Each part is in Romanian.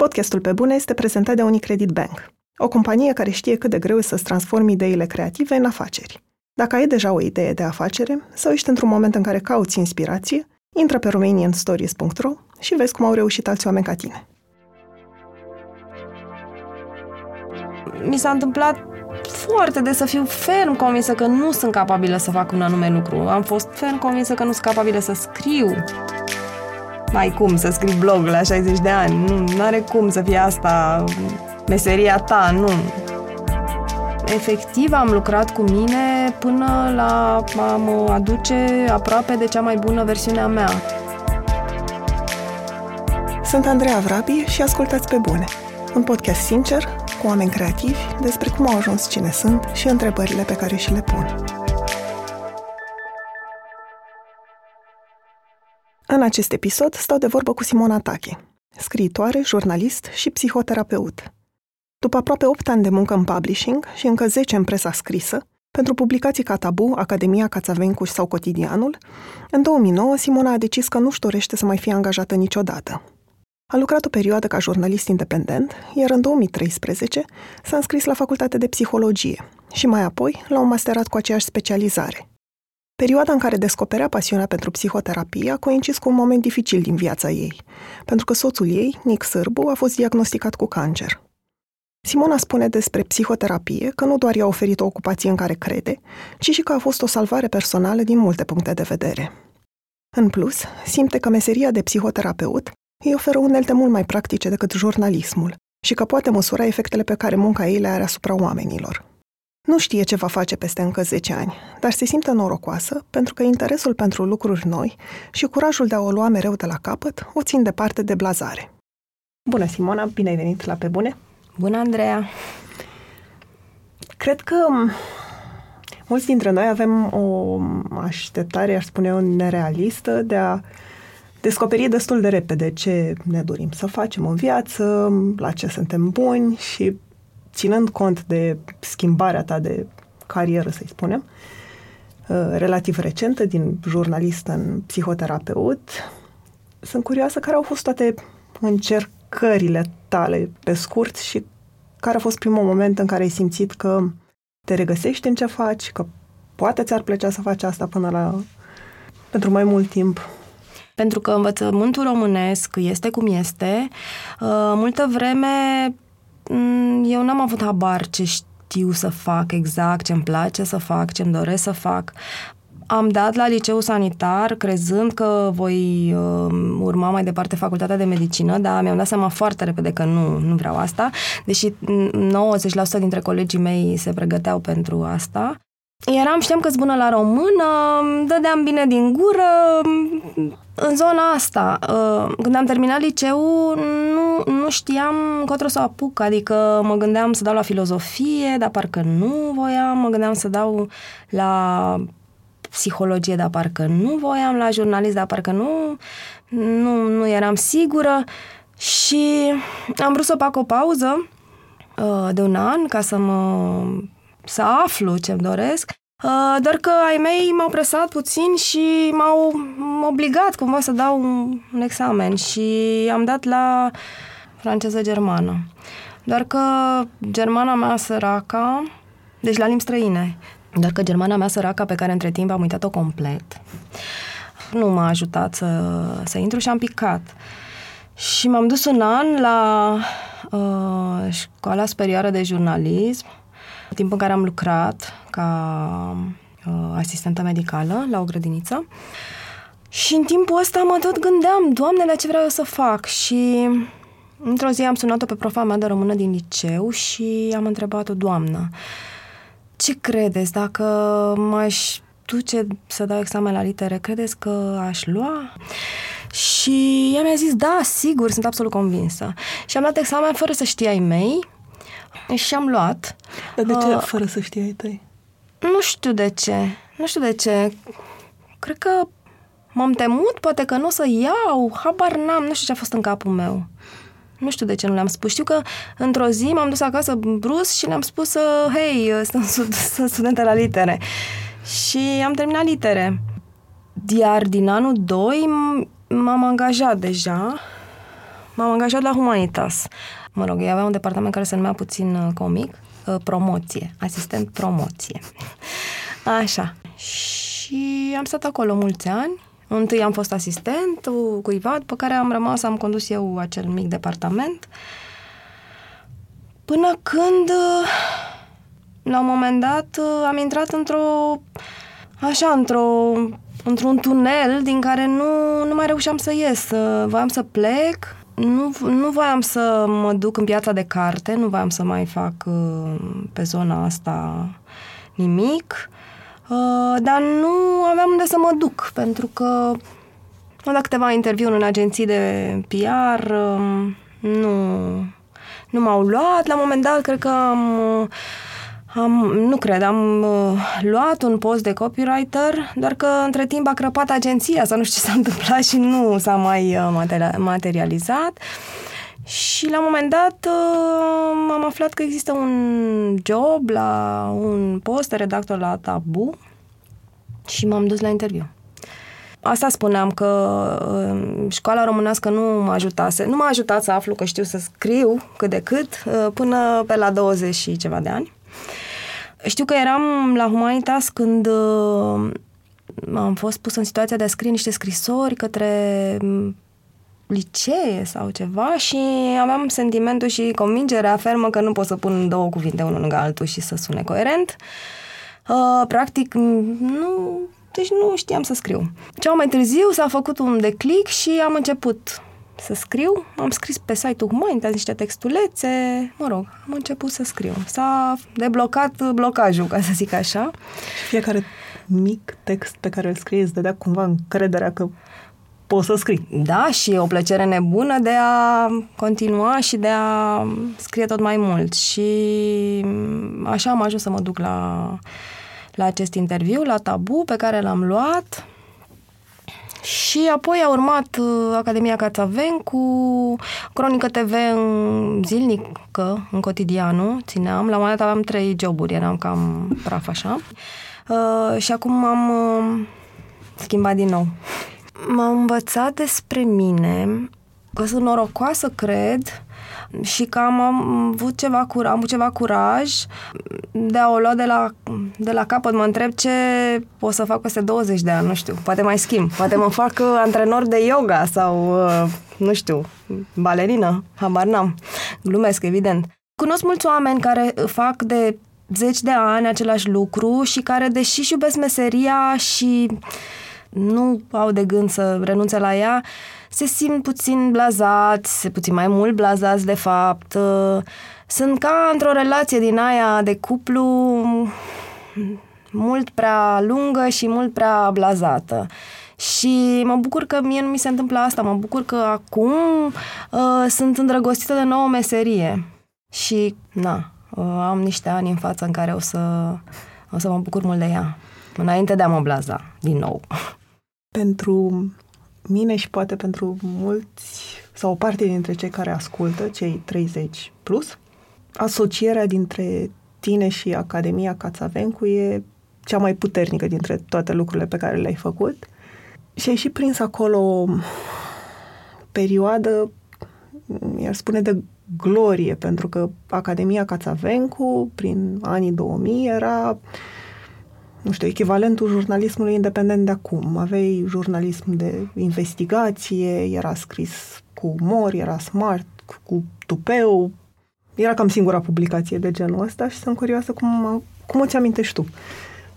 Podcastul Pe Bune este prezentat de Unicredit Bank, o companie care știe cât de greu e să-ți transformi ideile creative în afaceri. Dacă ai deja o idee de afacere sau ești într-un moment în care cauți inspirație, intră pe romanianstories.ro și vezi cum au reușit alți oameni ca tine. Mi s-a întâmplat foarte de să fiu ferm convinsă că nu sunt capabilă să fac un anume lucru. Am fost ferm convinsă că nu sunt capabilă să scriu. Mai cum să scriu blog la 60 de ani? Nu are cum să fie asta meseria ta, nu. Efectiv am lucrat cu mine până la a mă aduce aproape de cea mai bună versiune a mea. Sunt Andreea Vrabie și ascultați pe bune. Un podcast sincer, cu oameni creativi, despre cum au ajuns cine sunt și întrebările pe care și le pun. În acest episod stau de vorbă cu Simona Tache, scriitoare, jurnalist și psihoterapeut. După aproape 8 ani de muncă în publishing și încă 10 în presa scrisă, pentru publicații ca Tabu, Academia Cațavencu sau Cotidianul, în 2009 Simona a decis că nu-și dorește să mai fie angajată niciodată. A lucrat o perioadă ca jurnalist independent, iar în 2013 s-a înscris la facultate de psihologie și mai apoi la un masterat cu aceeași specializare. Perioada în care descoperea pasiunea pentru psihoterapie a coincis cu un moment dificil din viața ei, pentru că soțul ei, Nick Sârbu, a fost diagnosticat cu cancer. Simona spune despre psihoterapie că nu doar i-a oferit o ocupație în care crede, ci și că a fost o salvare personală din multe puncte de vedere. În plus, simte că meseria de psihoterapeut îi oferă unelte mult mai practice decât jurnalismul și că poate măsura efectele pe care munca ei le are asupra oamenilor. Nu știe ce va face peste încă 10 ani, dar se simte norocoasă pentru că interesul pentru lucruri noi și curajul de a o lua mereu de la capăt o țin departe de blazare. Bună, Simona, bine ai venit la Pe Bune! Bună, Andreea! Cred că mulți dintre noi avem o așteptare, aș spune eu, nerealistă de a descoperi destul de repede ce ne dorim să facem în viață, la ce suntem buni și ținând cont de schimbarea ta de carieră, să-i spunem, uh, relativ recentă, din jurnalist în psihoterapeut, sunt curioasă care au fost toate încercările tale pe scurt și care a fost primul moment în care ai simțit că te regăsești în ce faci, că poate ți-ar plăcea să faci asta până la pentru mai mult timp? Pentru că învățământul românesc este cum este. Uh, multă vreme mm, eu n-am avut habar ce știu să fac exact, ce îmi place să fac, ce îmi doresc să fac. Am dat la liceu sanitar crezând că voi uh, urma mai departe facultatea de medicină, dar mi-am dat seama foarte repede că nu, nu vreau asta, deși 90% dintre colegii mei se pregăteau pentru asta. Eram, știam că bună la română, dădeam bine din gură, în zona asta. Uh, când am terminat liceu, nu, nu știam încotro să apuc, adică mă gândeam să dau la filozofie, dar parcă nu voiam, mă gândeam să dau la psihologie, dar parcă nu voiam, la jurnalist, dar parcă nu, nu, nu eram sigură. Și am vrut să fac o pauză uh, de un an ca să mă să aflu ce-mi doresc, uh, doar că ai mei m-au presat puțin și m-au obligat cumva să dau un, un examen și am dat la franceză-germană. Doar că germana mea săraca, deci la limbi străine, doar că germana mea săraca, pe care între timp am uitat-o complet, nu m-a ajutat să, să intru și am picat. Și m-am dus un an la uh, școala superioară de jurnalism, timp în care am lucrat ca uh, asistentă medicală la o grădiniță. Și în timpul ăsta mă tot gândeam, Doamne, la ce vreau să fac? Și într-o zi am sunat-o pe profa mea de română din liceu și am întrebat-o, Doamnă, ce credeți dacă m-aș duce să dau examen la litere, credeți că aș lua? Și ea mi-a zis, da, sigur, sunt absolut convinsă. Și am dat examen fără să știe ai mei și am luat. Dar de ce uh, fără să știi ai tăi? Nu știu de ce. Nu știu de ce. Cred că m-am temut, poate că nu o să iau, habar n-am, nu știu ce a fost în capul meu. Nu știu de ce nu le-am spus. Știu că într-o zi m-am dus acasă brus și le-am spus, hei, sunt, sunt studentă la litere. Și am terminat litere. Iar din anul 2 m-am angajat deja m-am angajat la Humanitas. Mă rog, ei avea un departament care se numea puțin uh, comic, uh, promoție, asistent promoție. Așa. Și am stat acolo mulți ani. Întâi am fost asistent cuiva, după care am rămas, am condus eu acel mic departament. Până când, uh, la un moment dat, am intrat într-o, așa, într-o într-un tunel din care nu, nu mai reușeam să ies. Voiam să plec, nu, nu voiam să mă duc în piața de carte, nu voiam să mai fac uh, pe zona asta nimic, uh, dar nu aveam unde să mă duc, pentru că am dat câteva interviuri în agenții de PR, um, nu, nu m-au luat. La un moment dat, cred că am am, nu cred, am uh, luat un post de copywriter, doar că între timp a crăpat agenția sau nu știu ce s-a întâmplat și nu s-a mai uh, materializat. Și la un moment dat uh, am aflat că există un job la un post de redactor la Tabu și m-am dus la interviu. Asta spuneam că uh, școala românească nu mă ajutase, nu m-a ajutat să aflu că știu să scriu cât de cât uh, până pe la 20 și ceva de ani. Știu că eram la Humanitas când uh, am fost pus în situația de a scrie niște scrisori către mm, licee sau ceva și aveam sentimentul și convingerea fermă că nu pot să pun două cuvinte unul lângă altul și să sune coerent. Uh, practic, nu, deci nu știam să scriu. Ceva mai târziu s-a făcut un declic și am început să scriu. Am scris pe site-ul Humanitas niște textulețe, mă rog, am început să scriu. S-a deblocat blocajul, ca să zic așa. Și fiecare mic text pe care îl scrie îți dădea cumva încrederea că poți să scrii. Da, și o plăcere nebună de a continua și de a scrie tot mai mult. Și așa am ajuns să mă duc la, la acest interviu, la tabu pe care l-am luat și apoi a urmat uh, Academia Cațaven cu Cronică TV în zilnică, în cotidianul, țineam. La un moment dat aveam trei joburi, eram cam praf așa. Uh, și acum am uh, schimbat din nou. M-am învățat despre mine că sunt norocoasă, cred, și că am avut ceva, cur- am avut ceva curaj de a o lua de la, de la capăt. Mă întreb ce o să fac peste 20 de ani, nu știu. Poate mai schimb. Poate mă fac uh, antrenor de yoga sau, uh, nu știu, balerină. Habar n-am. Glumesc, evident. Cunosc mulți oameni care fac de zeci de ani același lucru și care, deși și iubesc meseria și nu au de gând să renunțe la ea, se simt puțin blazați, puțin mai mult blazați de fapt. Sunt ca într-o relație din aia de cuplu mult prea lungă și mult prea blazată. Și mă bucur că mie nu mi se întâmplă asta, mă bucur că acum uh, sunt îndrăgostită de nouă meserie. Și, na, uh, am niște ani în față în care o să, o să mă bucur mult de ea. Înainte de a mă blaza, din nou. Pentru mine și poate pentru mulți sau o parte dintre cei care ascultă, cei 30 plus, asocierea dintre tine și Academia Cațavencu e cea mai puternică dintre toate lucrurile pe care le-ai făcut. Și ai și prins acolo o perioadă, i-ar spune, de glorie, pentru că Academia Cațavencu, prin anii 2000, era nu știu, echivalentul jurnalismului independent de acum. Aveai jurnalism de investigație, era scris cu umor, era smart, cu tupeu. Era cam singura publicație de genul ăsta și sunt curioasă cum, cum îți amintești tu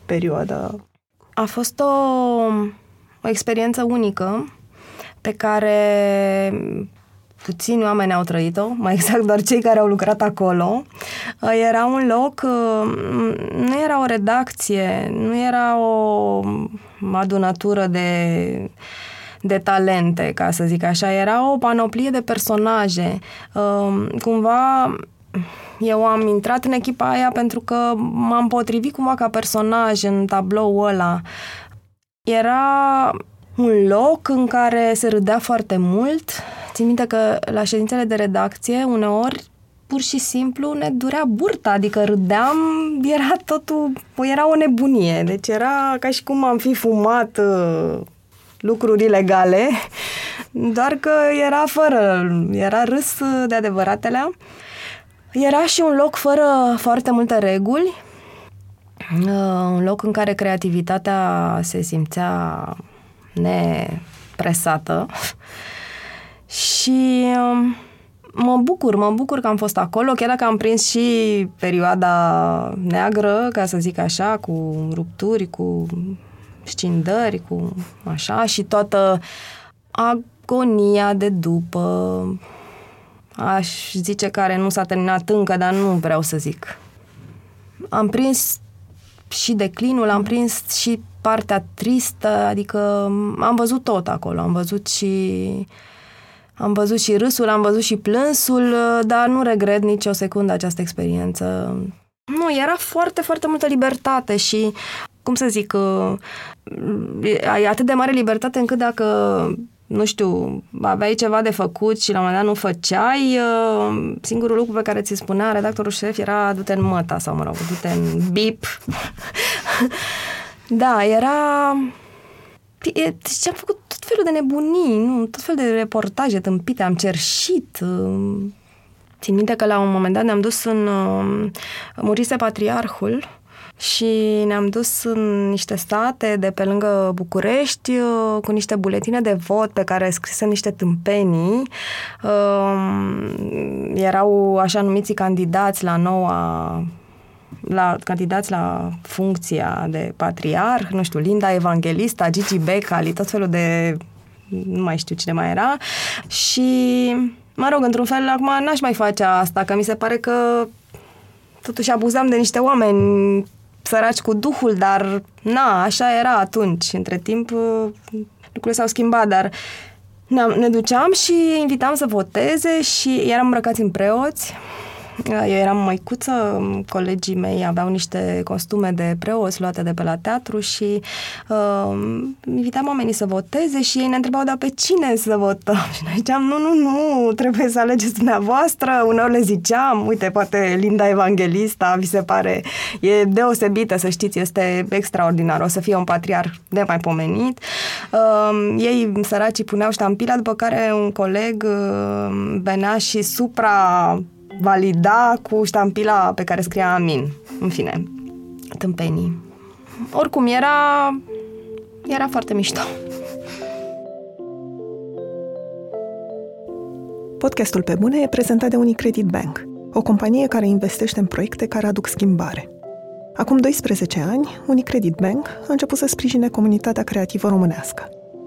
perioada. A fost o, o experiență unică pe care puțini oameni au trăit-o, mai exact doar cei care au lucrat acolo. Uh, era un loc, uh, nu era o redacție, nu era o adunătură de de talente, ca să zic așa. Era o panoplie de personaje. Uh, cumva eu am intrat în echipa aia pentru că m-am potrivit cumva ca personaj în tabloul ăla. Era un loc în care se râdea foarte mult. Țin minte că la ședințele de redacție, uneori, pur și simplu ne durea burta, adică râdeam, era totul, era o nebunie. Deci era ca și cum am fi fumat uh, lucruri ilegale, doar că era fără, era râs de adevăratele. Era și un loc fără foarte multe reguli, uh, un loc în care creativitatea se simțea nepresată și um, mă bucur, mă bucur că am fost acolo, chiar dacă am prins și perioada neagră, ca să zic așa, cu rupturi, cu scindări, cu așa și toată agonia de după, aș zice care nu s-a terminat încă, dar nu vreau să zic. Am prins și declinul, am prins și partea tristă, adică am văzut tot acolo, am văzut și am văzut și râsul, am văzut și plânsul, dar nu regret nici o secundă această experiență. Nu, era foarte, foarte multă libertate și, cum să zic, ai atât de mare libertate încât dacă nu știu, aveai ceva de făcut și la un moment dat nu făceai, uh, singurul lucru pe care ți spunea redactorul șef era du-te în măta sau, mă rog, du-te în bip. da, era... Deci am făcut tot felul de nebunii, nu? tot felul de reportaje tâmpite, am cerșit. Uh, țin minte că la un moment dat ne-am dus în... Uh, murise patriarhul și ne-am dus în niște state de pe lângă București uh, cu niște buletine de vot pe care scrise niște tâmpenii. Um, erau așa numiții candidați la noua la candidați la funcția de patriarh, nu știu, Linda Evangelista, Gigi Becali, tot felul de nu mai știu cine mai era și mă rog, într-un fel, acum n-aș mai face asta, că mi se pare că totuși abuzam de niște oameni săraci cu duhul, dar na, așa era atunci. Între timp lucrurile s-au schimbat, dar ne duceam și invitam să voteze și eram îmbrăcați în preoți eu eram măicuță, colegii mei aveau niște costume de preoți luate de pe la teatru și uh, invitam oamenii să voteze și ei ne întrebau, dar pe cine să votăm? Și noi ziceam, nu, nu, nu, trebuie să alegeți dumneavoastră. Uneori le ziceam, uite, poate Linda Evanghelista, vi se pare, e deosebită, să știți, este extraordinar, o să fie un patriar de mai pomenit. Uh, ei, săracii, puneau ștampila, după care un coleg uh, venea și supra valida cu ștampila pe care scria Amin. În fine, tâmpenii. Oricum, era, era foarte mișto. Podcastul Pe Bune e prezentat de Unicredit Bank, o companie care investește în proiecte care aduc schimbare. Acum 12 ani, Unicredit Bank a început să sprijine comunitatea creativă românească.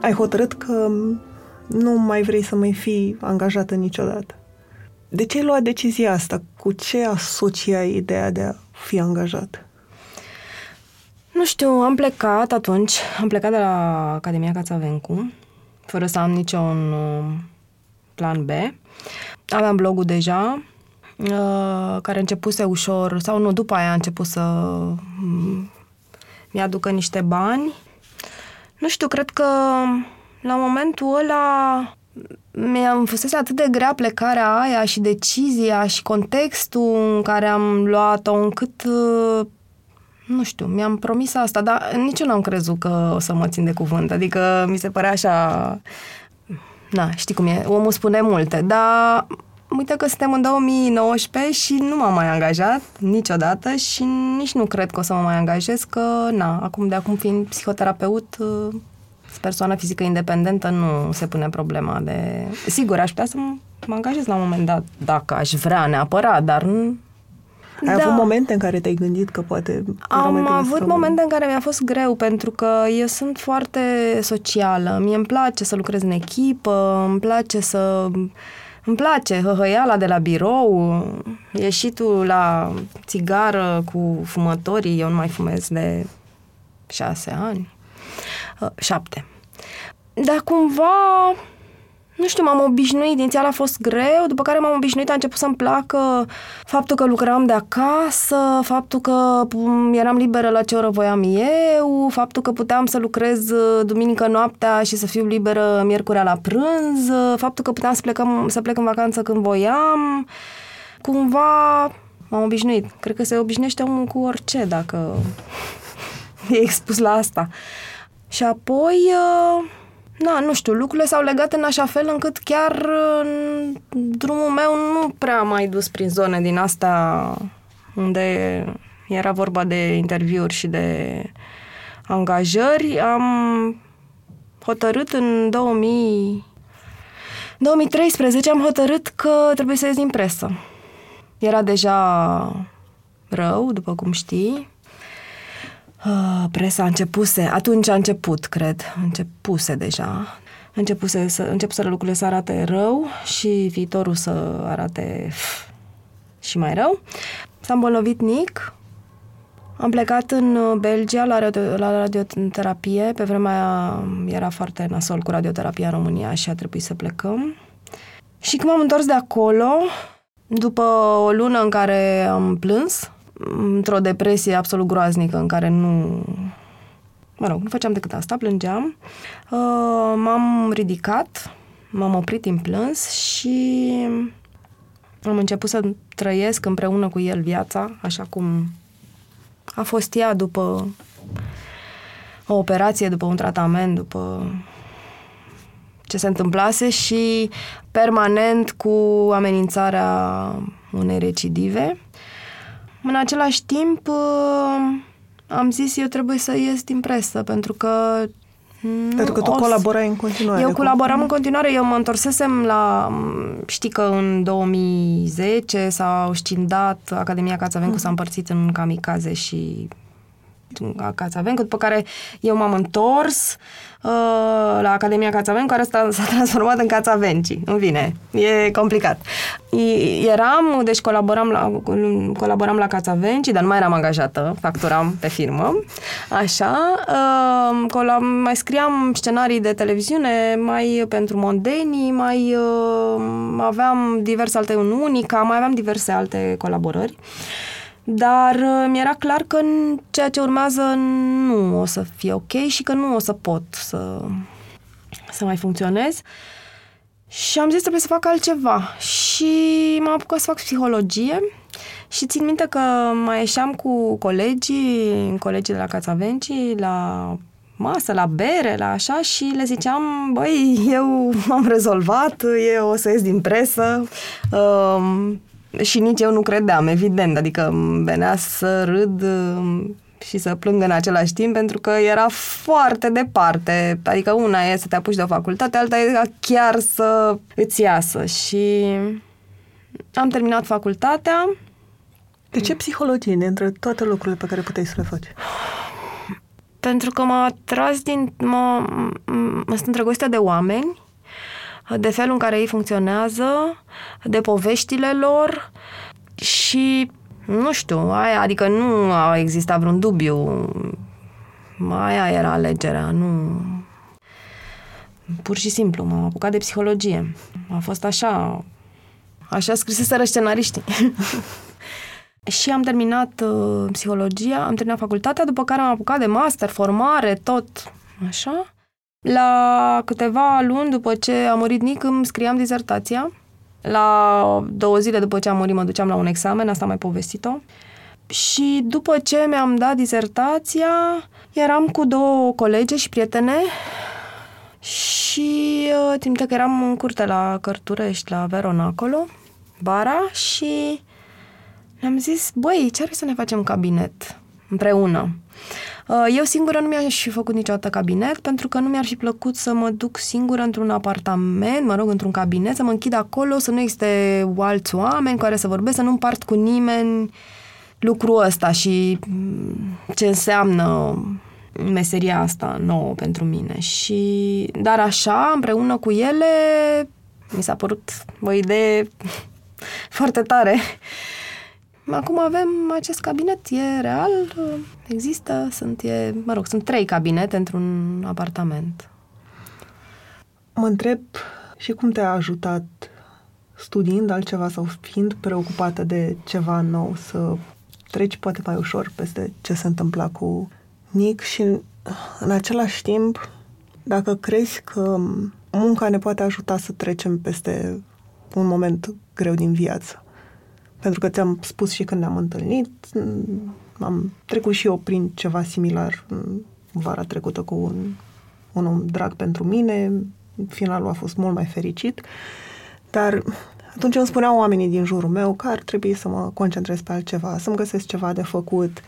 ai hotărât că nu mai vrei să mai fii angajată niciodată. De ce ai luat decizia asta? Cu ce asociai ideea de a fi angajat? Nu știu, am plecat atunci, am plecat de la Academia Cațavencu, fără să am niciun uh, plan B. Aveam blogul deja, uh, care începuse ușor, sau nu, după aia a început să mm, mi-aducă niște bani. Nu știu, cred că la momentul ăla mi-am fusese atât de grea plecarea aia și decizia și contextul în care am luat-o încât uh, nu știu, mi-am promis asta, dar nici eu n-am crezut că o să mă țin de cuvânt. Adică mi se părea așa... Na, știi cum e, omul spune multe, dar uite că suntem în 2019 și nu m-am mai angajat niciodată și nici nu cred că o să mă mai angajez, că na, acum de acum fiind psihoterapeut, uh, persoană fizică independentă nu se pune problema de... Sigur, aș putea să mă angajez la un moment dat, dacă aș vrea neapărat, dar nu... Ai da. avut momente în care te-ai gândit că poate... Am avut momente în care mi-a fost greu, pentru că eu sunt foarte socială. Mie îmi place să lucrez în echipă, îmi place să... Îmi place hăhăiala de la birou, ieșitul la țigară cu fumătorii. Eu nu mai fumez de șase ani. Uh, șapte. dar cumva nu știu, m-am obișnuit, inițial a fost greu, după care m-am obișnuit, a început să-mi placă faptul că lucram de acasă, faptul că eram liberă la ce oră voiam eu, faptul că puteam să lucrez uh, duminică noaptea și să fiu liberă miercurea la prânz, uh, faptul că puteam să, plecăm, să plec în vacanță când voiam. Cumva m-am obișnuit. Cred că se obișnuiește omul cu orice dacă e expus la asta. Și apoi... Uh, da, nu știu, lucrurile s-au legat în așa fel încât chiar drumul meu nu prea mai dus prin zone din asta unde era vorba de interviuri și de angajări. Am hotărât în 2000... 2013 am hotărât că trebuie să ies din presă. Era deja rău, după cum știi. Uh, presa începuse, atunci a început, cred, începuse deja, începuse să, începuseră lucrurile să arate rău și viitorul să arate și mai rău. S-a îmbolnăvit Nick, am plecat în Belgia la, radio, la radioterapie, pe vremea aia era foarte nasol cu radioterapia în România și a trebuit să plecăm. Și când m-am întors de acolo, după o lună în care am plâns, într-o depresie absolut groaznică în care nu... Mă rog, nu făceam decât asta, plângeam. Uh, m-am ridicat, m-am oprit în plâns și am început să trăiesc împreună cu el viața, așa cum a fost ea după o operație, după un tratament, după ce se întâmplase și permanent cu amenințarea unei recidive. În același timp, uh, am zis eu trebuie să ies din presă, pentru că pentru că tu colaborai în continuare. Eu colaboram cu... în continuare. Eu mă întorsesem la... Știi că în 2010 s-au scindat Academia Cațavencu, mm. s-a împărțit în kamikaze și Cațavencu, după care eu m-am întors uh, la Academia Cațavencu, care s-a, s-a transformat în Cațavenci. În fine, e complicat. Eram, deci colaboram la, colaboram la Cațavenci, dar nu mai eram angajată, facturam pe firmă, așa. Uh, mai scriam scenarii de televiziune, mai pentru Mondeni, mai uh, aveam diverse alte în Unica, mai aveam diverse alte colaborări. Uh, dar uh, mi-era clar că ceea ce urmează nu o să fie ok și că nu o să pot să, să mai funcționez. Și am zis trebuie să fac altceva. Și m-am apucat să fac psihologie și țin minte că mai ieșeam cu colegii, colegii de la Cațavenci, la masă, la bere, la așa și le ziceam, băi, eu m-am rezolvat, eu o să ies din presă, uh, și nici eu nu credeam, evident, adică venea să râd um, și să plâng în același timp pentru că era foarte departe. Adică una e să te apuci de o facultate, alta e chiar să îți iasă. Și am terminat facultatea. De ce psihologie dintre toate lucrurile pe care puteai să le faci? Pentru că m-a atras din... Mă, mă sunt îndrăgostită de oameni de felul în care ei funcționează, de poveștile lor și nu știu, aia, adică nu a existat vreun dubiu. Aia era alegerea, nu... Pur și simplu, m-am apucat de psihologie. A fost așa... Așa scriseseră scenariștii. și am terminat uh, psihologia, am terminat facultatea, după care am apucat de master, formare, tot așa. La câteva luni după ce a murit Nic, îmi scriam dizertația. La două zile după ce a murit mă duceam la un examen, asta am mai povestit-o. Și după ce mi-am dat dizertația, eram cu două colege și prietene și uh, timp că eram în curte la Cărturești, la Verona acolo, bara, și le-am zis, băi, ce ar să ne facem cabinet împreună? Uh, eu singură nu mi-aș fi făcut niciodată cabinet pentru că nu mi-ar fi plăcut să mă duc singură într-un apartament, mă rog, într-un cabinet, să mă închid acolo, să nu existe alți oameni care să vorbesc, să nu împart cu nimeni lucrul ăsta și mm, ce înseamnă meseria asta nouă pentru mine. Și, dar așa, împreună cu ele, mi s-a părut o idee foarte tare Acum avem acest cabinet, e real, există, sunt, e, mă rog, sunt trei cabinete într-un apartament. mă întreb și cum te-a ajutat studiind altceva sau fiind preocupată de ceva nou să treci poate mai ușor peste ce se întâmpla cu Nick și în același timp, dacă crezi că munca ne poate ajuta să trecem peste un moment greu din viață. Pentru că ți-am spus și când ne-am întâlnit, am trecut și eu prin ceva similar vara trecută cu un, un om drag pentru mine, finalul a fost mult mai fericit, dar atunci îmi spuneau oamenii din jurul meu că ar trebui să mă concentrez pe altceva, să-mi găsesc ceva de făcut,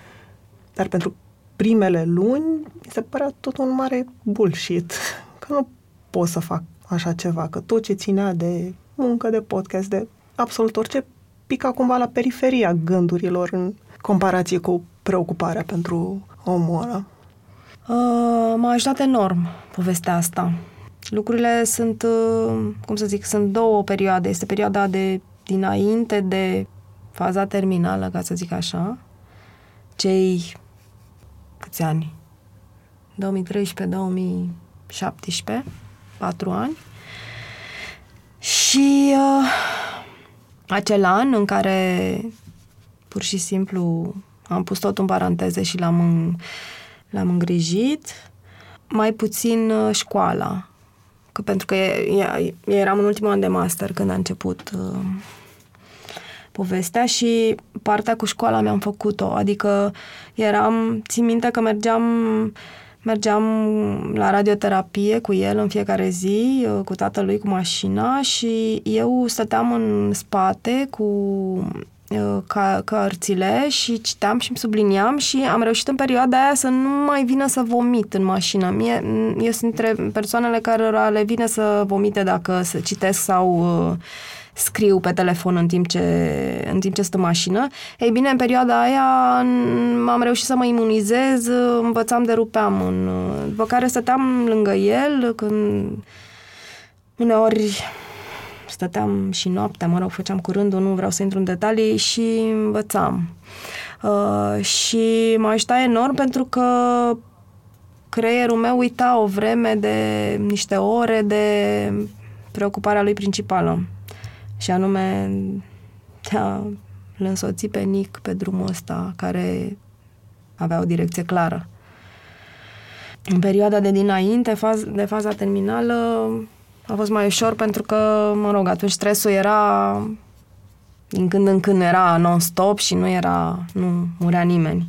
dar pentru primele luni mi se părea tot un mare bullshit, că nu pot să fac așa ceva, că tot ce ținea de muncă, de podcast, de absolut orice, pica cumva la periferia gândurilor în comparație cu preocuparea pentru omul ăla. Uh, m-a ajutat enorm povestea asta. Lucrurile sunt, uh, cum să zic, sunt două perioade. Este perioada de dinainte de faza terminală, ca să zic așa, cei câți ani? 2013-2017, patru ani. Și uh, acel an în care pur și simplu am pus tot în paranteze și l-am, l-am îngrijit, mai puțin uh, școala. Că pentru că e, e, eram în ultimul an de master când a început uh, povestea și partea cu școala mi-am făcut-o. Adică eram, țin minte că mergeam mergeam la radioterapie cu el în fiecare zi, uh, cu tatălui cu mașina și eu stăteam în spate cu uh, ca, cărțile și citeam și îmi subliniam și am reușit în perioada aia să nu mai vină să vomit în mașină. Mie, eu sunt între persoanele care le vine să vomite dacă să citesc sau uh, scriu pe telefon în timp ce, în timp ce sunt în mașină. Ei bine, în perioada aia am reușit să mă imunizez, învățam de rupeam, în, după care stăteam lângă el când uneori stăteam și noaptea, mă rog, făceam curând, nu vreau să intru în detalii și învățam. Uh, și mă ajuta enorm pentru că creierul meu uita o vreme de niște ore de preocuparea lui principală și anume de a l însoți pe Nick pe drumul ăsta care avea o direcție clară. În perioada de dinainte, faz, de faza terminală, a fost mai ușor pentru că, mă rog, atunci stresul era din când în când era non-stop și nu era, nu murea nimeni.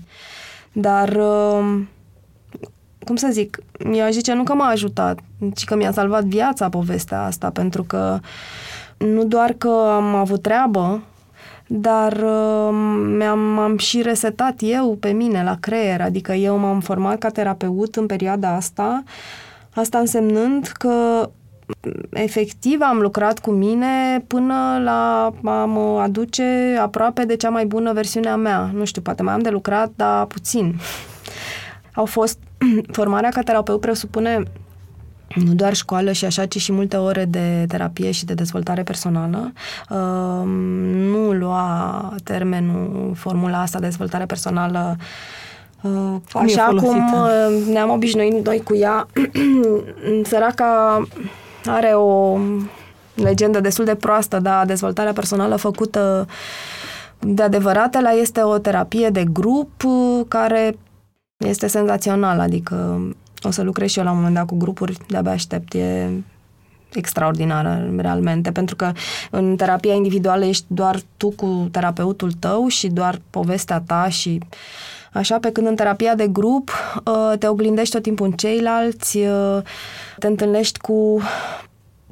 Dar, um, cum să zic, eu aș zice nu că m-a ajutat, ci că mi-a salvat viața povestea asta, pentru că uh, nu doar că am avut treabă, dar uh, mi-am am și resetat eu pe mine la creier, adică eu m-am format ca terapeut în perioada asta, asta însemnând că efectiv am lucrat cu mine până la a mă aduce aproape de cea mai bună versiune a mea. Nu știu, poate mai am de lucrat, dar puțin. Au fost, formarea ca terapeut presupune nu doar școală și așa, ci și multe ore de terapie și de dezvoltare personală. Uh, nu lua termenul, formula asta de dezvoltare personală uh, așa cum uh, ne-am obișnuit noi cu ea. Săraca are o legendă destul de proastă, dar dezvoltarea personală făcută de adevărată la este o terapie de grup care este senzațională, adică o să lucrez și eu la un moment dat cu grupuri, de-abia aștept, e extraordinară, realmente, pentru că în terapia individuală ești doar tu cu terapeutul tău și doar povestea ta și așa, pe când în terapia de grup uh, te oglindești tot timpul în ceilalți, uh, te întâlnești cu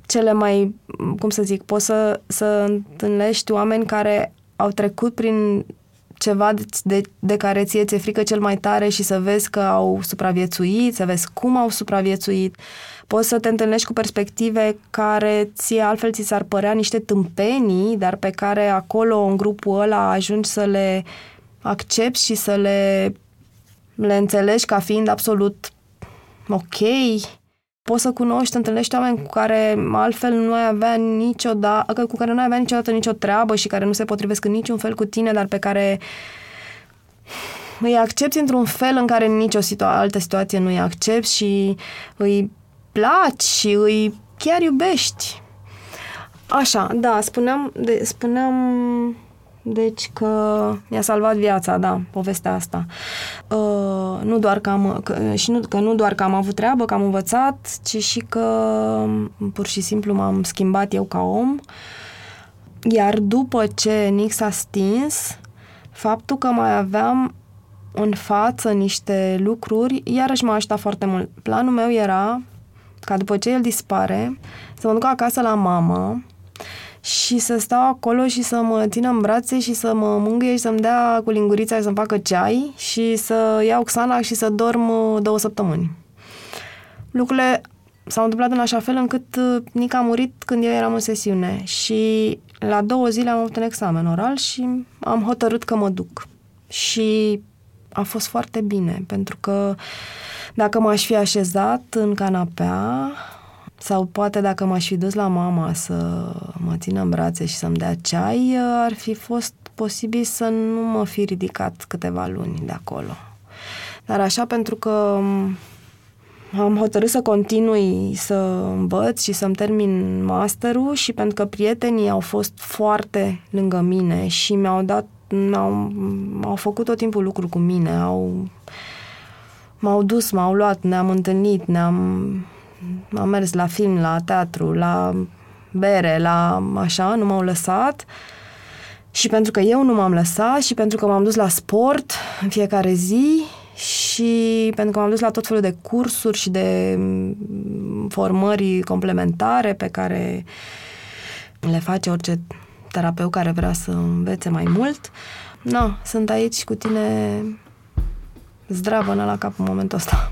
cele mai, cum să zic, poți să, să întâlnești oameni care au trecut prin ceva de, de, de care ție ți-e frică cel mai tare și să vezi că au supraviețuit, să vezi cum au supraviețuit. Poți să te întâlnești cu perspective care ție altfel ți s-ar părea niște tâmpenii, dar pe care acolo, în grupul ăla, ajungi să le accepti și să le, le înțelegi ca fiind absolut ok, poți să cunoști, întâlnești oameni cu care altfel nu ai avea niciodată, cu care nu ai avea niciodată nicio treabă și care nu se potrivesc în niciun fel cu tine, dar pe care îi accepti într-un fel în care în nicio situa- altă situație nu îi accepti și îi placi și îi chiar iubești. Așa, da, spuneam, de, spuneam deci că mi-a salvat viața, da, povestea asta. Uh, nu doar că am, că, și nu, că nu doar că am avut treabă, că am învățat, ci și că pur și simplu m-am schimbat eu ca om. Iar după ce Nick s-a stins, faptul că mai aveam în față niște lucruri, iarăși m-a ajutat foarte mult. Planul meu era ca după ce el dispare, să mă duc acasă la mama și să stau acolo și să mă țină în brațe și să mă mângâie și să-mi dea cu lingurița și să-mi facă ceai și să iau Xanax și să dorm uh, două săptămâni. Lucrurile s-au întâmplat în așa fel încât uh, Nica a murit când eu eram în sesiune și la două zile am avut un examen oral și am hotărât că mă duc. Și a fost foarte bine, pentru că dacă m-aș fi așezat în canapea, sau poate dacă m-aș fi dus la mama să mă țină în brațe și să-mi dea ceai, ar fi fost posibil să nu mă fi ridicat câteva luni de acolo. Dar așa pentru că am hotărât să continui să învăț și să-mi termin masterul și pentru că prietenii au fost foarte lângă mine și mi-au dat, mi-au, au făcut tot timpul lucru cu mine, au, m-au dus, m-au luat, ne-am întâlnit, ne-am am mers la film, la teatru, la bere, la așa, nu m-au lăsat. Și pentru că eu nu m-am lăsat și pentru că m-am dus la sport în fiecare zi și pentru că m-am dus la tot felul de cursuri și de mm, formări complementare pe care le face orice terapeut care vrea să învețe mai mult. Na, sunt aici cu tine zdravă la cap în momentul ăsta.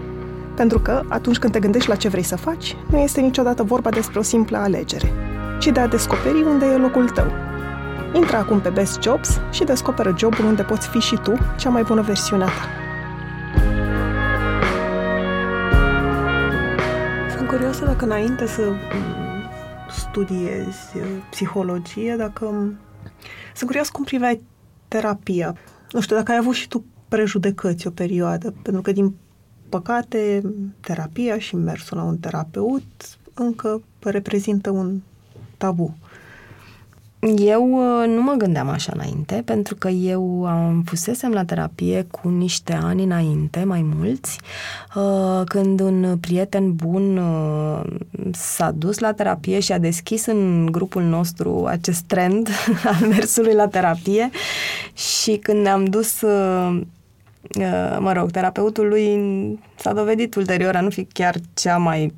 Pentru că, atunci când te gândești la ce vrei să faci, nu este niciodată vorba despre o simplă alegere, ci de a descoperi unde e locul tău. Intră acum pe Best Jobs și descoperă jobul unde poți fi și tu cea mai bună versiune a ta. Sunt curioasă dacă înainte să studiezi psihologie, dacă... Sunt curios cum priveai terapia. Nu știu, dacă ai avut și tu prejudecăți o perioadă, pentru că din păcate, terapia și mersul la un terapeut încă reprezintă un tabu. Eu uh, nu mă gândeam așa înainte, pentru că eu am fusesem la terapie cu niște ani înainte, mai mulți, uh, când un prieten bun uh, s-a dus la terapie și a deschis în grupul nostru acest trend al mersului la terapie și când ne-am dus Uh, mă rog, terapeutul lui s-a dovedit ulterior a nu fi chiar cea mai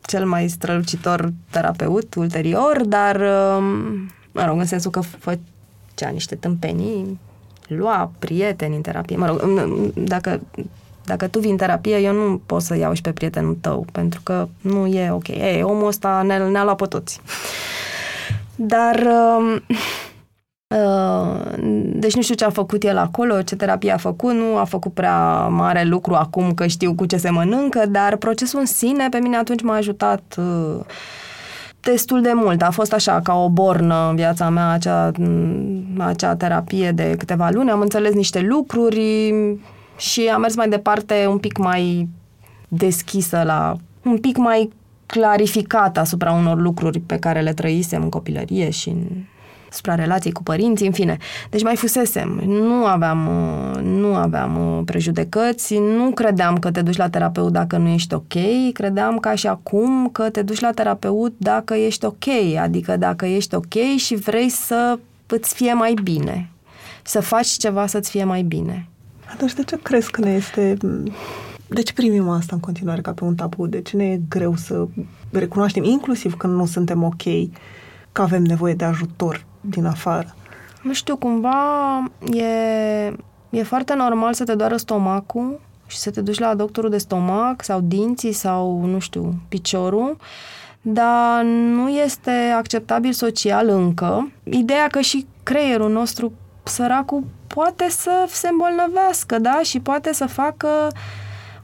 cel mai strălucitor terapeut ulterior, dar, um, mă rog, în sensul că făcea niște tâmpenii, lua prieteni în terapie. Mă rog, dacă, dacă tu vii în terapie, eu nu pot să iau și pe prietenul tău, pentru că nu e ok. Ei, omul ăsta ne, ne-a luat pe toți. Dar um, Uh, deci nu știu ce a făcut el acolo, ce terapie a făcut, nu a făcut prea mare lucru acum că știu cu ce se mănâncă, dar procesul în sine pe mine atunci m-a ajutat uh, destul de mult. A fost așa ca o bornă în viața mea acea, acea terapie de câteva luni. Am înțeles niște lucruri și am mers mai departe un pic mai deschisă la un pic mai clarificată asupra unor lucruri pe care le trăisem în copilărie și în spre relații cu părinții, în fine. Deci mai fusesem, nu aveam, nu aveam prejudecăți, nu credeam că te duci la terapeut dacă nu ești ok, credeam ca și acum că te duci la terapeut dacă ești ok, adică dacă ești ok și vrei să îți fie mai bine, să faci ceva să-ți fie mai bine. Atunci de ce crezi că ne este... De ce primim asta în continuare ca pe un tabu? De ce ne e greu să recunoaștem, inclusiv când nu suntem ok, că avem nevoie de ajutor din afară. Nu știu, cumva e, e foarte normal să te doară stomacul și să te duci la doctorul de stomac sau dinții sau, nu știu, piciorul, dar nu este acceptabil social încă. Ideea că și creierul nostru, săracul, poate să se îmbolnăvească, da? Și poate să facă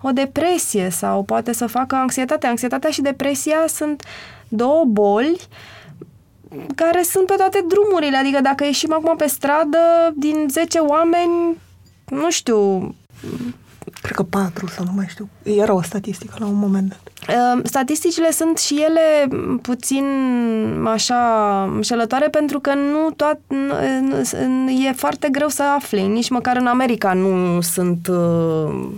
o depresie sau poate să facă anxietate. Anxietatea și depresia sunt două boli care sunt pe toate drumurile. Adică dacă ieșim acum pe stradă, din 10 oameni, nu știu... Cred că patru sau nu mai știu. Era o statistică la un moment dat. Ehm, statisticile sunt și ele puțin așa înșelătoare pentru că nu toat, e foarte greu să afli. Nici măcar în America nu sunt uh,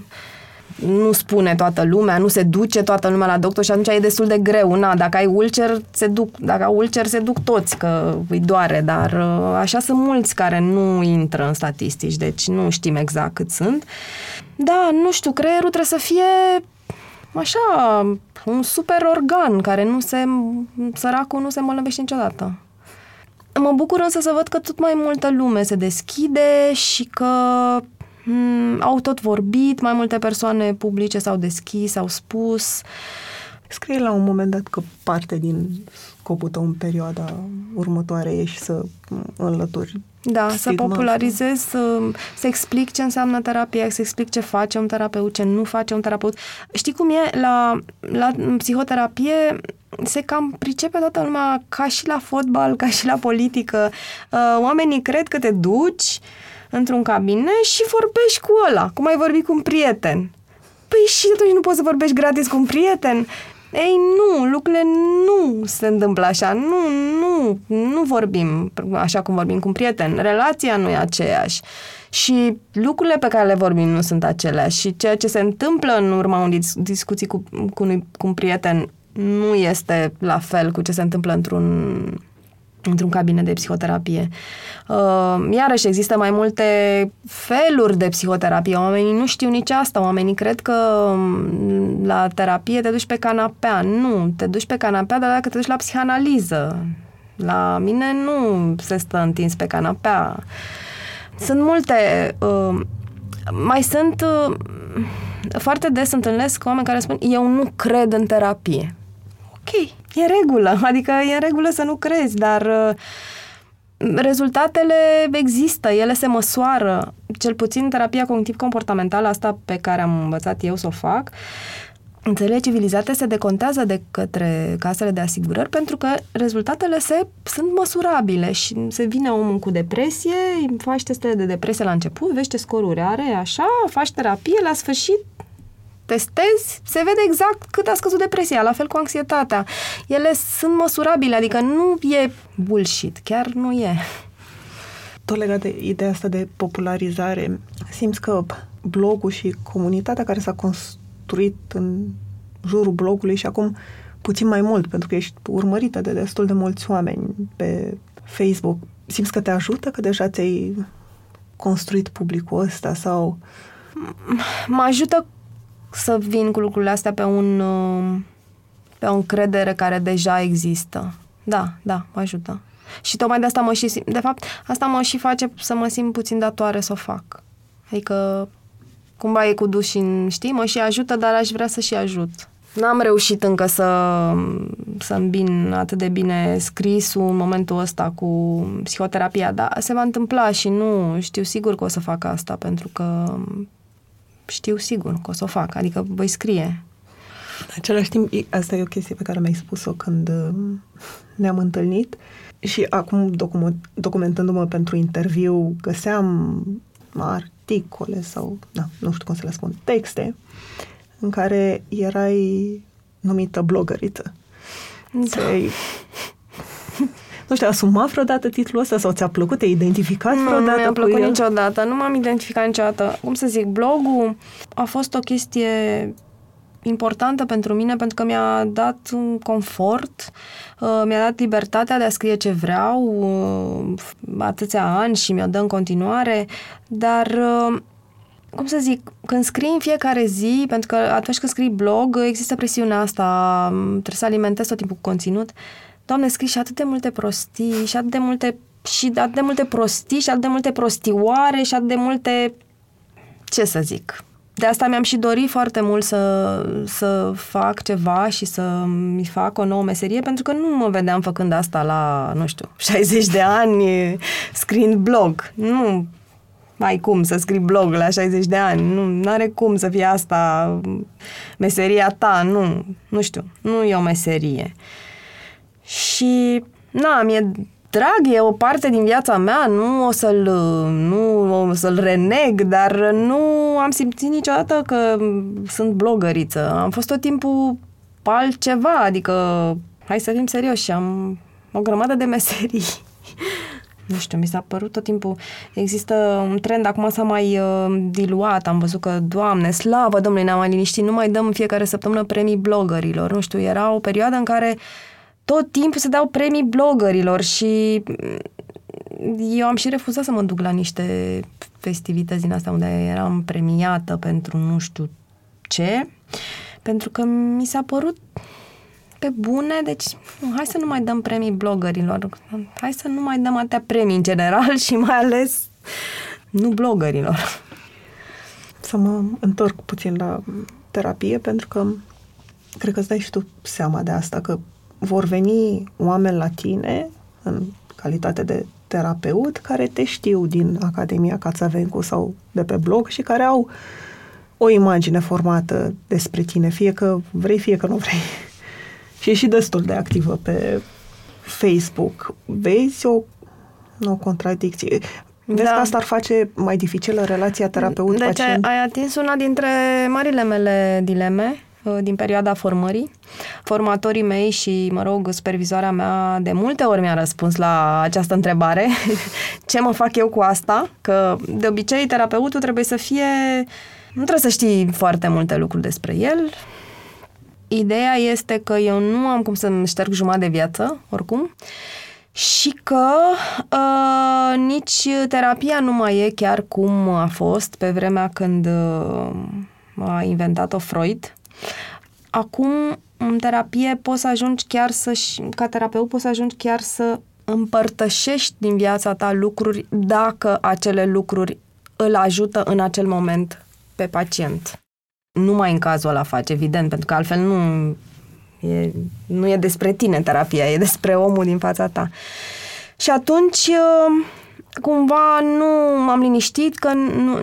nu spune toată lumea, nu se duce toată lumea la doctor și atunci e destul de greu. Na, dacă ai ulcer, se duc, dacă ai ulcer, se duc toți că îi doare, dar uh, așa sunt mulți care nu intră în statistici, deci nu știm exact cât sunt. Da, nu știu, creierul trebuie să fie așa, un super organ care nu se, săracul nu se îmbolnăvește niciodată. Mă bucur însă să văd că tot mai multă lume se deschide și că mm, au tot vorbit, mai multe persoane publice s-au deschis, s-au spus. Scrie la un moment dat că parte din scopul tău în perioada următoare e și să înlături da, să popularizez, să, să explic ce înseamnă terapia, să explic ce face un terapeut, ce nu face un terapeut. Știi cum e? La, la psihoterapie se cam pricepe toată lumea ca și la fotbal, ca și la politică. Uh, oamenii cred că te duci într-un cabinet și vorbești cu ăla, cum ai vorbit cu un prieten. Păi și atunci nu poți să vorbești gratis cu un prieten? Ei, nu, lucrurile nu se întâmplă așa. Nu, nu, nu vorbim așa cum vorbim cu un prieten. Relația nu e aceeași. Și lucrurile pe care le vorbim nu sunt aceleași. Și ceea ce se întâmplă în urma unei discuții cu, cu, un, cu un prieten nu este la fel cu ce se întâmplă într-un într-un cabinet de psihoterapie. Uh, iarăși există mai multe feluri de psihoterapie. Oamenii nu știu nici asta. Oamenii cred că um, la terapie te duci pe canapea. Nu, te duci pe canapea, dar dacă te duci la psihanaliză. La mine nu se stă întins pe canapea. Sunt multe... Uh, mai sunt... Uh, foarte des întâlnesc oameni care spun eu nu cred în terapie. Ok, e în regulă, adică e în regulă să nu crezi, dar uh, rezultatele există, ele se măsoară, cel puțin terapia cognitiv-comportamentală, asta pe care am învățat eu să o fac, în țările civilizate se decontează de către casele de asigurări pentru că rezultatele se, sunt măsurabile și se vine omul cu depresie, faci testele de depresie la început, vezi ce scoruri are, așa, faci terapie, la sfârșit testezi, se vede exact cât a scăzut depresia, la fel cu anxietatea. Ele sunt măsurabile, adică nu e bullshit, chiar nu e. Tot legat de ideea asta de popularizare, simți că blogul și comunitatea care s-a construit în jurul blogului și acum puțin mai mult, pentru că ești urmărită de destul de mulți oameni pe Facebook, simți că te ajută, că deja ți-ai construit publicul ăsta sau... Mă ajută să vin cu lucrurile astea pe un pe o încredere care deja există. Da, da, mă ajută. Și tocmai de asta mă și de fapt, asta mă și face să mă simt puțin datoare să o fac. Adică cumva e cu duș în, știi, mă și ajută, dar aș vrea să și ajut. N-am reușit încă să, să îmbin atât de bine scrisul în momentul ăsta cu psihoterapia, dar se va întâmpla și nu știu sigur că o să fac asta, pentru că știu sigur că o să o fac, adică voi scrie. În același timp, asta e o chestie pe care mi-ai spus-o când uh, ne-am întâlnit și acum documentându-mă pentru interviu găseam articole sau, da, nu știu cum să le spun, texte în care erai numită blogăriță. Da. Nu știu, asumat vreodată titlul ăsta sau ți-a plăcut? Te-ai identificat nu, vreodată Nu, mi-a plăcut cu el? niciodată. Nu m-am identificat niciodată. Cum să zic, blogul a fost o chestie importantă pentru mine pentru că mi-a dat un confort, uh, mi-a dat libertatea de a scrie ce vreau uh, atâția ani și mi-o dă în continuare, dar uh, cum să zic, când scrii în fiecare zi, pentru că atunci când scrii blog, există presiunea asta, trebuie să alimentezi tot timpul cu conținut, Doamne, scrii și atât de multe prostii și atât de multe și atât de multe prostii și atât de multe prostioare și atât de multe ce să zic. de asta mi-am și dorit foarte mult să, să fac ceva și să mi fac o nouă meserie, pentru că nu mă vedeam făcând asta la, nu știu, 60 de ani, scriind blog. Nu ai cum să scrii blog la 60 de ani, nu are cum să fie asta meseria ta, nu, nu știu, nu e o meserie. Și, na, mi-e drag, e o parte din viața mea, nu o să-l, nu o să-l reneg, dar nu am simțit niciodată că sunt blogăriță. Am fost tot timpul altceva, adică, hai să fim serioși, am o grămadă de meserii. nu știu, mi s-a părut tot timpul, există un trend, acum s-a mai uh, diluat, am văzut că, Doamne, slavă Domnului, ne-am mai liniștit, nu mai dăm în fiecare săptămână premii blogărilor, nu știu, era o perioadă în care tot timpul se dau premii blogărilor și eu am și refuzat să mă duc la niște festivități din astea unde eram premiată pentru nu știu ce, pentru că mi s-a părut pe bune, deci hai să nu mai dăm premii blogărilor, hai să nu mai dăm atâtea premii în general și mai ales nu blogărilor. Să mă întorc puțin la terapie, pentru că cred că îți dai și tu seama de asta, că vor veni oameni la tine în calitate de terapeut care te știu din Academia Cațavencu sau de pe blog și care au o imagine formată despre tine, fie că vrei, fie că nu vrei. și e și destul de activă pe Facebook. Vezi o, o contradicție. Vezi da. că asta ar face mai dificilă relația terapeut-pacient? Deci ai atins una dintre marile mele dileme Uh, din perioada formării. Formatorii mei și, mă rog, supervizoarea mea de multe ori mi-a răspuns la această întrebare. Ce mă fac eu cu asta? Că, de obicei, terapeutul trebuie să fie... Nu trebuie să știi foarte multe lucruri despre el. Ideea este că eu nu am cum să-mi șterg jumătate de viață, oricum, și că uh, nici terapia nu mai e chiar cum a fost pe vremea când uh, a inventat-o Freud. Acum, în terapie, poți să ajungi chiar să, ca terapeut, poți să ajungi chiar să împărtășești din viața ta lucruri dacă acele lucruri îl ajută în acel moment pe pacient. Numai în cazul ăla faci, evident, pentru că altfel nu e, nu e despre tine terapia, e despre omul din fața ta. Și atunci cumva nu m-am liniștit că nu,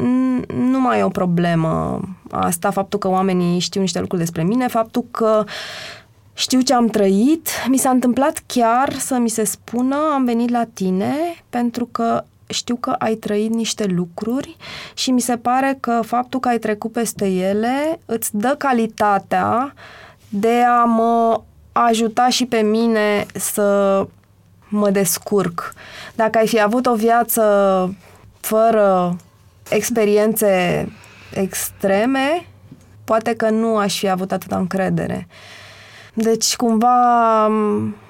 nu mai e o problemă asta, faptul că oamenii știu niște lucruri despre mine, faptul că știu ce am trăit. Mi s-a întâmplat chiar să mi se spună, am venit la tine pentru că știu că ai trăit niște lucruri și mi se pare că faptul că ai trecut peste ele îți dă calitatea de a mă ajuta și pe mine să mă descurc. Dacă ai fi avut o viață fără experiențe extreme, poate că nu aș fi avut atâta încredere. Deci, cumva,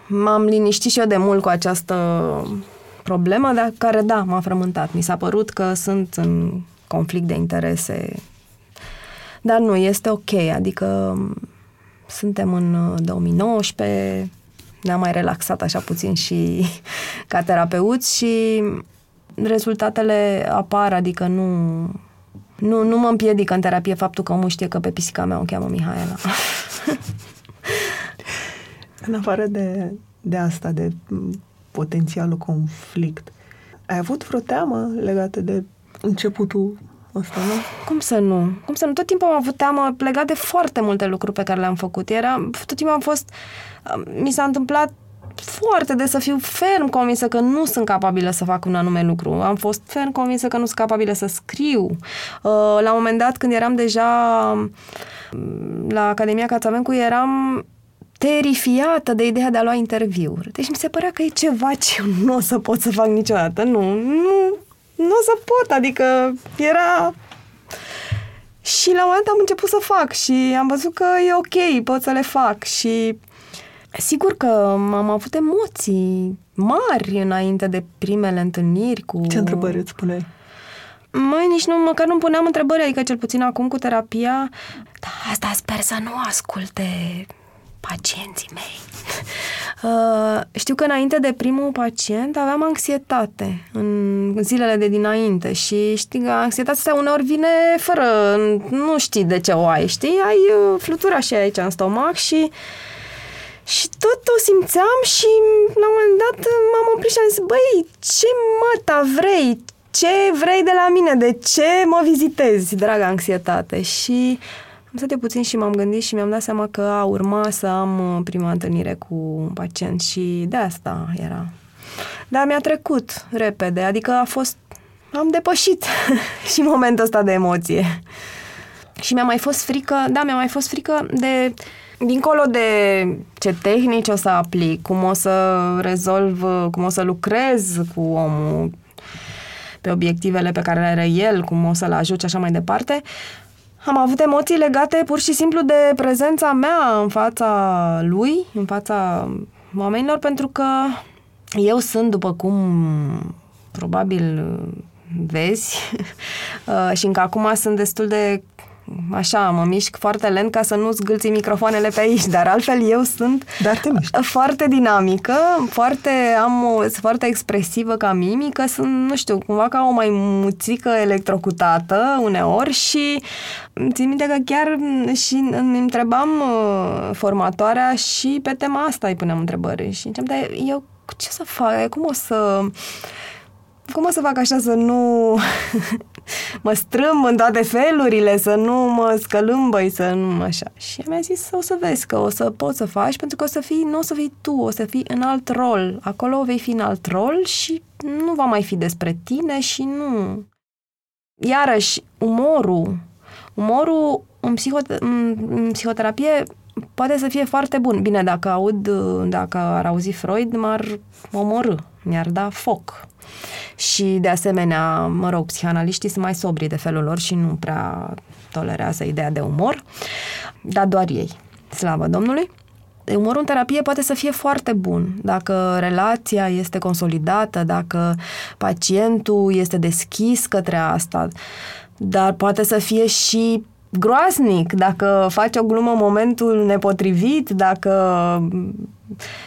m-am liniștit și eu de mult cu această problemă, dar care, da, m-a frământat. Mi s-a părut că sunt în conflict de interese. Dar nu, este ok, adică suntem în 2019, ne-am mai relaxat așa puțin și ca terapeuți și rezultatele apar, adică nu, nu, nu mă împiedică în terapie faptul că omul știe că pe pisica mea o cheamă Mihaela. în afară de, de asta, de potențialul conflict, ai avut vreo teamă legată de începutul ăsta, nu? Cum să nu? Cum să nu? Tot timpul am avut teamă legat de foarte multe lucruri pe care le-am făcut. Era, tot timpul am fost... Mi s-a întâmplat foarte des să fiu ferm convinsă că nu sunt capabilă să fac un anume lucru. Am fost ferm convinsă că nu sunt capabilă să scriu. Uh, la un moment dat, când eram deja mm, la Academia Cațavencu, eram terifiată de ideea de a lua interviuri. Deci mi se părea că e ceva ce nu o să pot să fac niciodată. Nu, nu, nu o să pot, adică era... Și la un moment am început să fac și am văzut că e ok, pot să le fac și Sigur că am avut emoții mari înainte de primele întâlniri cu... Ce întrebări îți puneai? Mai nici nu, măcar nu puneam întrebări, adică cel puțin acum cu terapia. Da, asta sper să nu asculte pacienții mei. Uh, știu că înainte de primul pacient aveam anxietate în zilele de dinainte și știi că anxietatea asta uneori vine fără, nu știi de ce o ai, știi? Ai uh, flutura și aici în stomac și și tot o simțeam și la un moment dat m-am oprit și am zis, băi, ce măta vrei? Ce vrei de la mine? De ce mă vizitezi, dragă anxietate? Și am stat puțin și m-am gândit și mi-am dat seama că a urma să am uh, prima întâlnire cu un pacient și de asta era. Dar mi-a trecut repede, adică a fost... Am depășit și momentul ăsta de emoție. Și mi-a mai fost frică, da, mi-a mai fost frică de dincolo de ce tehnici o să aplic, cum o să rezolv, cum o să lucrez cu omul pe obiectivele pe care le are el, cum o să-l ajut și așa mai departe, am avut emoții legate pur și simplu de prezența mea în fața lui, în fața oamenilor, pentru că eu sunt, după cum probabil vezi, și încă acum sunt destul de așa, mă mișc foarte lent ca să nu zgâlți microfoanele pe aici, dar altfel eu sunt dar te foarte dinamică, foarte, am o, sunt foarte expresivă ca mimică, sunt, nu știu, cumva ca o mai muțică electrocutată uneori și țin minte că chiar și îmi întrebam uh, formatoarea și pe tema asta îi puneam întrebări și înceam, dar eu ce să fac, cum o să cum o să fac așa să nu mă strâmb în toate felurile, să nu mă scălâmbăi, să nu așa. Și mi-a zis o să vezi că o să poți să faci, pentru că o să fii, nu o să fii tu, o să fii în alt rol. Acolo vei fi în alt rol și nu va mai fi despre tine și nu... Iarăși, umorul, umorul în, psihote- în psihoterapie poate să fie foarte bun. Bine, dacă aud, dacă ar auzi Freud, m-ar omorâ, mi-ar da foc. Și, de asemenea, mă rog, psihanaliștii sunt mai sobri de felul lor și nu prea tolerează ideea de umor, dar doar ei. Slavă Domnului! Umorul în terapie poate să fie foarte bun dacă relația este consolidată, dacă pacientul este deschis către asta, dar poate să fie și groaznic dacă faci o glumă în momentul nepotrivit, dacă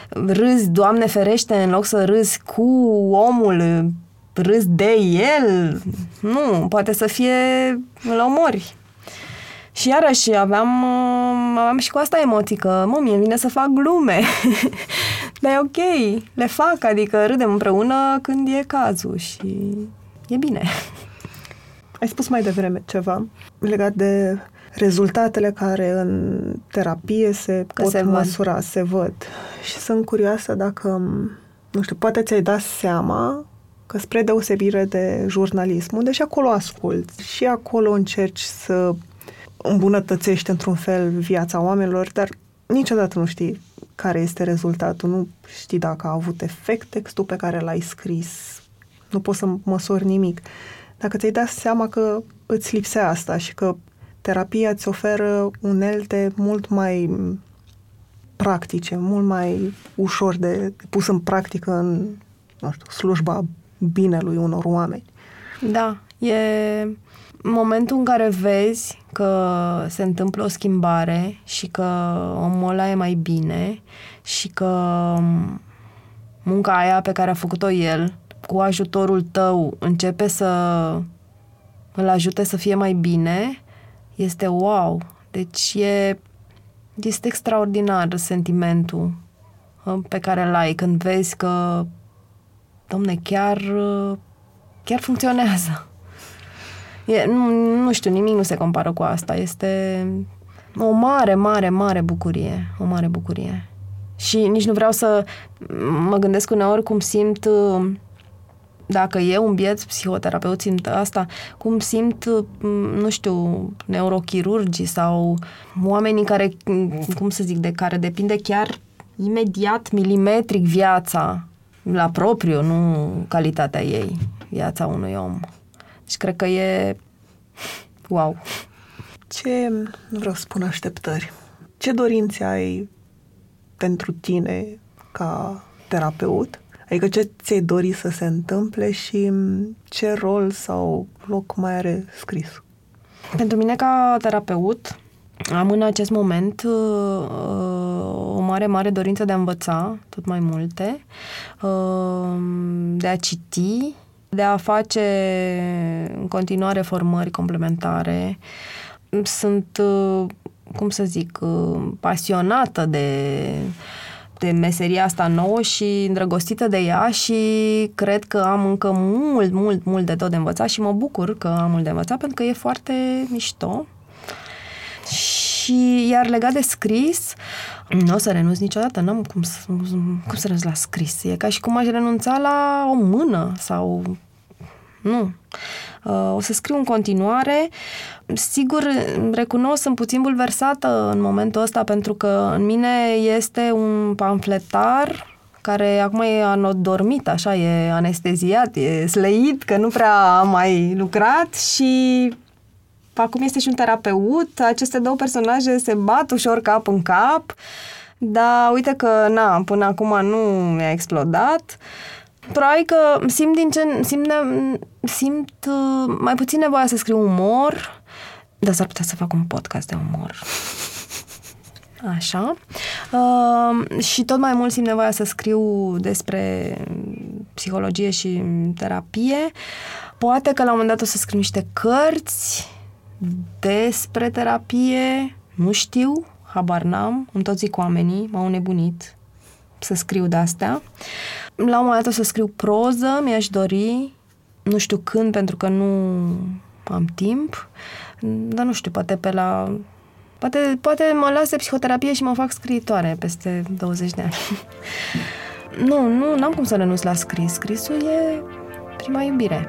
râzi, Doamne ferește, în loc să râzi cu omul, râzi de el. Nu, poate să fie la omori. Și iarăși aveam, aveam și cu asta emoții, că mă, mie vine să fac glume. Dar e ok, le fac, adică râdem împreună când e cazul și e bine. Ai spus mai devreme ceva legat de rezultatele care în terapie se că pot se măsura, văd. se văd. Și sunt curioasă dacă, nu știu, poate ți-ai dat seama că spre deosebire de jurnalism, unde și acolo asculți și acolo încerci să îmbunătățești într-un fel viața oamenilor, dar niciodată nu știi care este rezultatul, nu știi dacă a avut efect textul pe care l-ai scris, nu poți să măsori nimic. Dacă ți-ai dat seama că îți lipsea asta și că terapia îți oferă unelte mult mai practice, mult mai ușor de pus în practică în, nu știu, slujba binelui unor oameni. Da, e momentul în care vezi că se întâmplă o schimbare și că omul ăla e mai bine și că munca aia pe care a făcut-o el cu ajutorul tău începe să îl ajute să fie mai bine, este wow. Deci e, este extraordinar sentimentul uh, pe care îl ai când vezi că, domne, chiar, uh, chiar funcționează. E, nu, nu știu, nimic nu se compară cu asta. Este o mare, mare, mare bucurie. O mare bucurie. Și nici nu vreau să mă gândesc uneori cum simt uh, dacă e un biet psihoterapeut simt asta, cum simt, nu știu, neurochirurgii sau oamenii care, cum să zic, de care depinde chiar imediat, milimetric viața la propriu, nu calitatea ei, viața unui om. Deci cred că e wow. Ce, nu vreau să spun așteptări, ce dorințe ai pentru tine ca terapeut Adică ce ți-ai dori să se întâmple și ce rol sau loc mai are scris? Pentru mine ca terapeut am în acest moment uh, o mare mare, mare dorință de a învăța tot mai multe, uh, de a citi, de a face în continuare formări complementare. Sunt, uh, cum să zic, uh, pasionată de de meseria asta nouă și îndrăgostită de ea și cred că am încă mult, mult, mult de tot de învățat și mă bucur că am mult de învățat pentru că e foarte mișto. Și iar legat de scris, nu o să renunț niciodată, n-am cum să, cum să renunț la scris. E ca și cum aș renunța la o mână sau... Nu. Uh, o să scriu în continuare. Sigur, recunosc, sunt puțin bulversată în momentul ăsta pentru că în mine este un pamfletar care acum e anodormit, așa, e anesteziat, e sleit, că nu prea am mai lucrat și acum este și un terapeut. Aceste două personaje se bat ușor cap în cap, dar uite că, na, până acum nu mi-a explodat. Probabil că simt din ce... Simt, simt uh, mai puțin nevoia să scriu umor, dar s-ar putea să fac un podcast de umor. Așa. Uh, și tot mai mult simt nevoia să scriu despre psihologie și terapie. Poate că la un moment dat o să scriu niște cărți despre terapie, nu știu, habar n-am, îmi tot zic oamenii, m-au nebunit să scriu de-astea. La un moment dat o să scriu proză, mi-aș dori, nu știu când, pentru că nu am timp, dar nu știu, poate pe la... Poate, poate mă las de psihoterapie și mă fac scriitoare peste 20 de ani. nu, nu, n-am cum să renunț la scris. Scrisul e prima iubire.